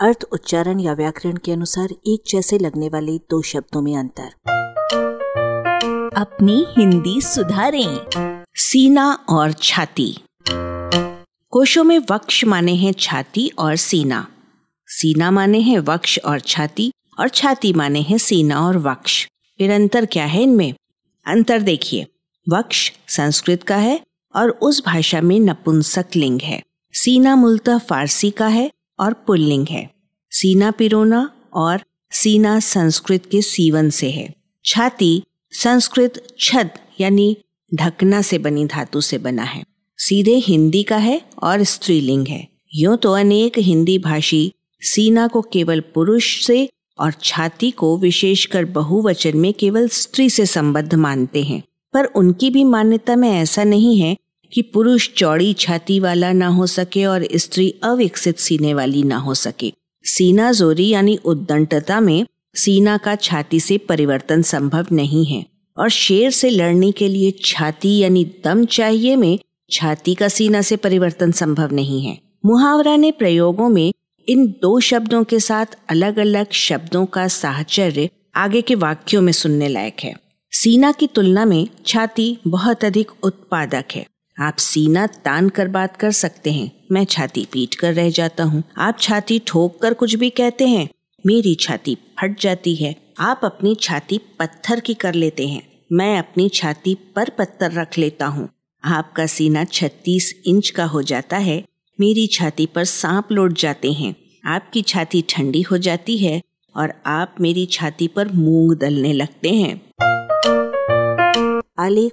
अर्थ, उच्चारण या व्याकरण के अनुसार एक जैसे लगने वाले दो शब्दों में अंतर। अपनी हिंदी सुधारें। सीना और छाती। कोशों में वक्ष माने हैं छाती और सीना। सीना माने हैं वक्ष और छाती और छाती माने हैं सीना और वक्ष। फिर अंतर क्या है इनमें? अंतर देखिए। वक्ष संस्कृत का है और उस भाषा में नपुंसक लिंग है। सीना मूलतः फारसी का है और पुल्लिंग है। सीना पिरोना और सीना संस्कृत के सीवन से है। छाती संस्कृत छद यानी ढकना से बनी धातु से बना है। सीधे हिंदी का है और स्त्रीलिंग है। यूँ तो अनेक हिंदी भाषी सीना को केवल पुरुष से और छाती को विशेषकर बहुवचन में केवल स्त्री से संबद्ध मानते हैं। पर उनकी भी मान्यता में ऐसा नहीं है कि पुरुष चौड़ी छाती वाला ना हो सके और स्त्री अविकसित सीने वाली ना हो सके। सीना जोरी यानी उद्दंडता में सीना का छाती से परिवर्तन संभव नहीं है और शेर से लड़ने के लिए छाती यानी दम चाहिए में छाती का सीना से परिवर्तन संभव नहीं है। मुहावरा ने प्रयोगों में इन दो शब्दों के साथ अलग अलग शब्दों का साहचर्य आगे के वाक्यों में सुनने लायक है। सीना की तुलना में छाती बहुत अधिक उत्पादक है। आप सीना तान कर बात कर सकते हैं। मैं छाती पीट कर रह जाता हूँ। आप छाती ठोक कर कुछ भी कहते हैं। मेरी छाती फट जाती है। आप अपनी छाती पत्थर की कर लेते हैं। मैं अपनी छाती पर पत्थर रख लेता हूँ। आपका सीना 36 इंच का हो जाता है। मेरी छाती पर सांप लौट जाते हैं। आपकी छाती ठंडी हो जाती है और आप मेरी छाती पर मूंग दलने लगते हैं। आलेख